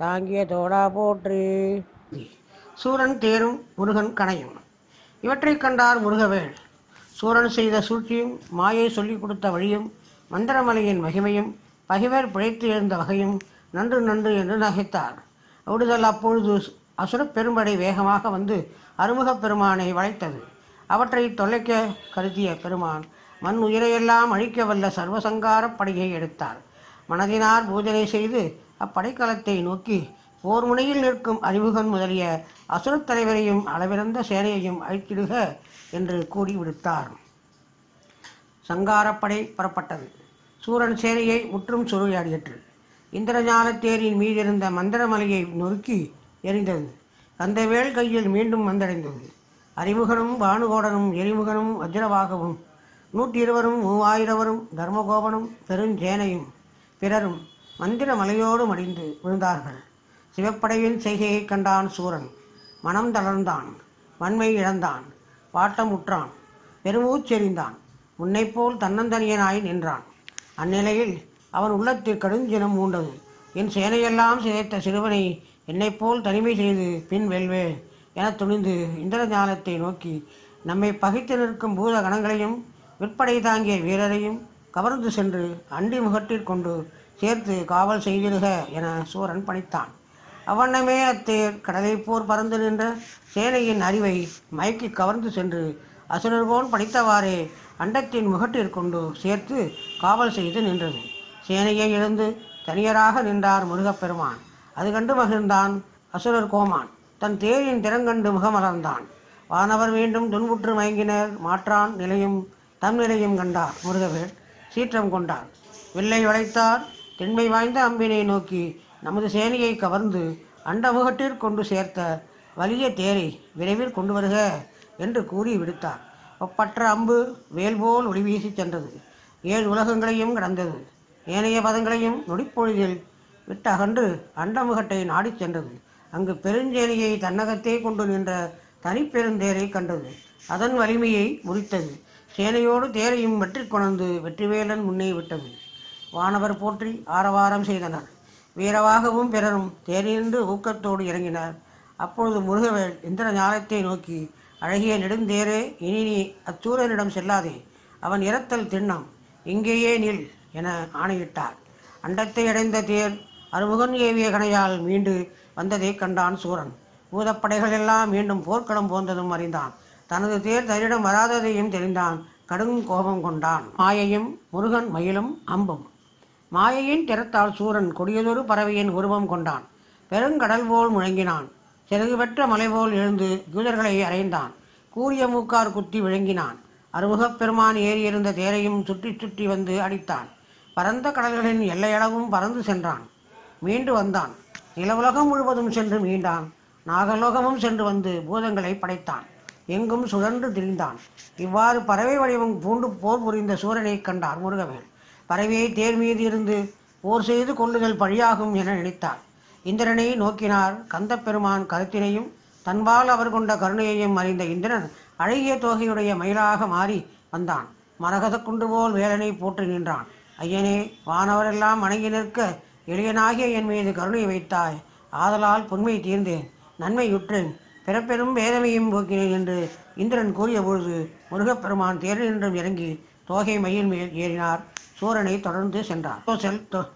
தாங்கிய தோடா போற்றி. சூரன் தேரும் முருகன் கணையும். இவற்றைக் கண்டார் முருகவேள். சூரன் செய்த சூழ்ச்சியும் மாயை சொல்லிக் கொடுத்த வழியும் மந்திரமலையின் மகிமையும் பகைவர் பிழைத்து எழுந்த வகையும் நன்று நன்று என்று நகைத்தார். விடுதல் அப்பொழுது அசுரப் பெரும்படை வேகமாக வந்து அருமுகப் பெருமானை வளைத்தது. அவற்றை தொலைக்க கருதிய பெருமான் மண் உயிரையெல்லாம் அழிக்க வல்ல சர்வசங்காரப் படையை எடுத்தார். மனதினார் பூஜனை செய்து அப்படைக்கலத்தை நோக்கி போர் முனையில் நிற்கும் அறிமுகன் முதலிய அசுரத் தலைவரையும் அளவிறந்த சேனையையும் அழித்திடுக என்று கூறி விடுத்தார் சங்காரப்படை புறப்பட்டது. சூரன் சேனையை முற்றும் சுருளையாடியற்று இந்திரஞான தேரின் மீதிருந்த மந்திரமலையை நொறுக்கி எரிந்தது கந்தவேல் கையில் மீண்டும் வந்தடைந்தது. அறிமுகனும் பானுகோடனும் எரிமுகனும் வஜ்ரவாகவும் நூற்றி இருவரும் மூவாயிரவரும் தர்மகோபனும் பெருஞ்சேனையும் பிறரும் மந்திர மலையோடு மடிந்து விழுந்தார்கள். சிவப்படையின் செய்கையைக் கண்டான் சூரன். மனம் தளர்ந்தான். வன்மை இழந்தான். வாட்டமுற்றான் பெருமூச்செறிந்தான் முன்னைப்போல் தன்னந்தனியனாய் நின்றான். அந்நிலையில் அவன் உள்ளத்தில் கடுஞ்சினம் மூண்டது. என் சேனையெல்லாம் சிதைத்த சிறுவனை என்னைப்போல் தனிமை செய்து பின் வெல்வேன் என துணிந்து இந்திரஞானத்தை நோக்கி நம்மை பகைத்து நிற்கும் பூத கணங்களையும் விற்படை தாங்கிய வீரரையும் கவர்ந்து சென்று அண்டி முகட்டிற்கொண்டு சேர்த்து காவல் செய்திருக என சூரன் பணித்தான். அவ்வண்ணமே அத்தேர் கடலை போர் பறந்து நின்ற சேனையின் அறிவை மயக்கி கவர்ந்து சென்று அசுரர்கோன் பணித்தவாறே அண்டத்தின் முகட்டிற்கொண்டு சேர்த்து காவல் செய்து நின்றது. சேனையை எழுந்து தனியராக நின்றார் முருகப்பெருமான். அது கண்டு மகிழ்ந்தான் அசுரர் கோமான். தன் தேரின் திறங்கண்டு முகமலர்ந்தான். வானவர் மீண்டும் துன்புற்று மயங்கினர். மாற்றான் நிலையும் தம் நிலையும் கண்டார் முருகவேல். சீற்றம் கொண்டார். வில்லை வளைத்தார். திண்மை வாய்ந்த அம்பினை நோக்கி நமது சேனையை கவர்ந்து அண்டமுகட்டிற் கொண்டு சேர்த்த வலிய தேரை விரைவில் கொண்டு வருக என்று கூறி விடுத்தார். ஒப்பற்ற அம்பு வேல்போல் ஒளி வீசி சென்றது. ஏழு உலகங்களையும் கடந்தது. ஏனைய பதங்களையும் நொடிப்பொழுதில் விட்டு அகன்று அண்டமுகட்டை நாடிச் சென்றது. அங்கு பெருஞ்சேனையை தன்னகத்தே கொண்டு நின்ற தனிப்பெருந்தேரை கண்டது. அதன் வலிமையை முறித்தது. சேனையோடு தேரையும் வெற்றி கொணர்ந்து வெற்றிவேலன் முன்னே விட்டது. வானவர் போற்றி ஆரவாரம் செய்தனர். வீரவாகவும் பிறரும் தேரிலிருந்து ஊக்கத்தோடு இறங்கினர். அப்பொழுது முருகவேல் இந்திர ஞானத்தை நோக்கி அழகிய நெடுந்தேரே இனி நீ அச்சூரனிடம் செல்லாதே. அவன் இரத்தல் திண்ணம் இங்கேயே நில் என ஆணையிட்டார். அண்டத்தை அடைந்த தேர் அருமுகன் ஏவிய கணையால் மீண்டு வந்ததைக் கண்டான் சூரன். பூதப்படைகள் எல்லாம் மீண்டும் போர்க்களம் போந்ததும் அறிந்தான். தனது தேர் தன்னிடம் வராததையும் தெரிந்தான். கடும் கோபம் கொண்டான். மாயையும் முருகன் மயிலும் அம்பும். மாயையின் திறத்தால் சூரன் கொடியதொரு பறவையின் உருவம் கொண்டான். பெருங்கடல் போல் முழங்கினான். சிறகு பெற்ற மலை போல் எழுந்து யூதர்களை அறைந்தான். கூரிய மூக்கார் குத்தி விழுங்கினான். அருமுகப் பெருமான் ஏறியிருந்த தேரையும் சுற்றி சுற்றி வந்து அடித்தான். பரந்த கடல்களின் எல்லையளவும் பறந்து சென்றான். மீண்டு வந்தான். நிலவுலகம் முழுவதும் சென்று மீண்டான். நாகலோகமும் சென்று வந்து பூதங்களை படைத்தான். எங்கும் சுழன்று திரிந்தான். இவ்வாறு பறவை வடிவம் பூண்டு போர் புரிந்த சூரனைக் கண்டார் முருகவேல். பறவையை தேர் மீது இருந்து போர் செய்து கொள்ளுதல் பழியாகும் என நினைத்தார் இந்திரனை நோக்கினார். கந்தப்பெருமான் கருத்தினையும் தன்பால் அவர் கொண்ட கருணையையும் அறிந்த இந்திரன் அழகிய தோகையுடைய மயிலாக மாறி வந்தான். மரகத குண்டு போல் வேலனை போற்றி நின்றான். ஐயனே வானவரெல்லாம் வணங்கி நிற்க எளியனாகிய என் மீது கருணை வைத்தாய். ஆதலால் பொன்மை தீர்ந்தேன். நன்மையுற்றேன். பிறப்பெரும் வேதமையும் போக்கினேன் என்று இந்திரன் கூறிய பொழுது முருகப்பெருமான் தேரினின்றும் இறங்கி தோகை மயில் மேல் ஏறினார். சூரனை தொடர்ந்து சென்றார். செல் தொ-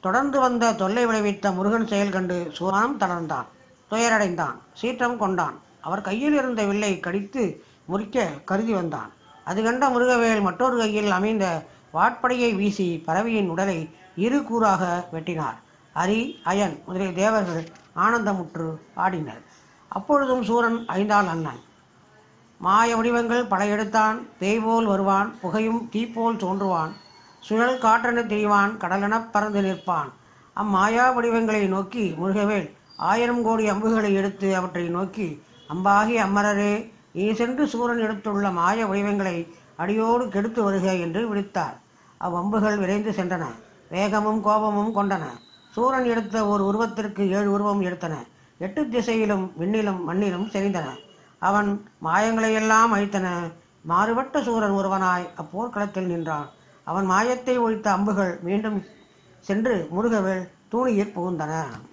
தொடர்ந்து வந்த தொல்லை விளைவித்த முருகன் செயல் கண்டு சூரனும் தளர்ந்தான். துயரடைந்தான். சீற்றம் கொண்டான். அவர் கையில் இருந்த வில்லை கடித்து முறிக்க கருதி வந்தான். அது கண்ட முருகவேல் மற்றொரு கையில் அமைந்த வாட்படையை வீசி பறவையின் உடலை இரு கூறாக வெட்டினார். அரி அயன் முதலிய தேவர்கள் ஆனந்தமுற்று ஆடினர். அப்பொழுதும் சூரன் ஐந்தாள் அண்ணன். மாய வடிவங்கள் பல எடுத்தான் பேய் போல் வருவான். புகையும் தீப்போல் தோன்றுவான். சுழல் காற்றென தெரிவான் கடலெனப் பறந்து நிற்பான். அம்மாயா வடிவங்களை நோக்கி முருகவேல் ஆயிரம் கோடி அம்புகளை எடுத்து அவற்றை நோக்கி அம்பாகி அம்மரரே நீ சென்று சூரன் எடுத்துள்ள மாய வடிவங்களை அடியோடு கெடுத்து வருக என்று விடுத்தார் அவ்வம்புகள் விரைந்து சென்றன வேகமும் கோபமும் கொண்டன. சூரன் எடுத்த ஒரு உருவத்திற்கு ஏழு உருவம் எடுத்தன எட்டு திசையிலும் விண்ணிலும் மண்ணிலும் செறிந்தன. அவன் மாயங்களையெல்லாம் அழித்தன மாறுபட்ட சூரன் ஒருவனாய் அப்போர்க்களத்தில் நின்றான். அவன் மாயத்தை ஒழித்த அம்புகள் மீண்டும் சென்று முருகவேள் தூணியில் புகுந்தன.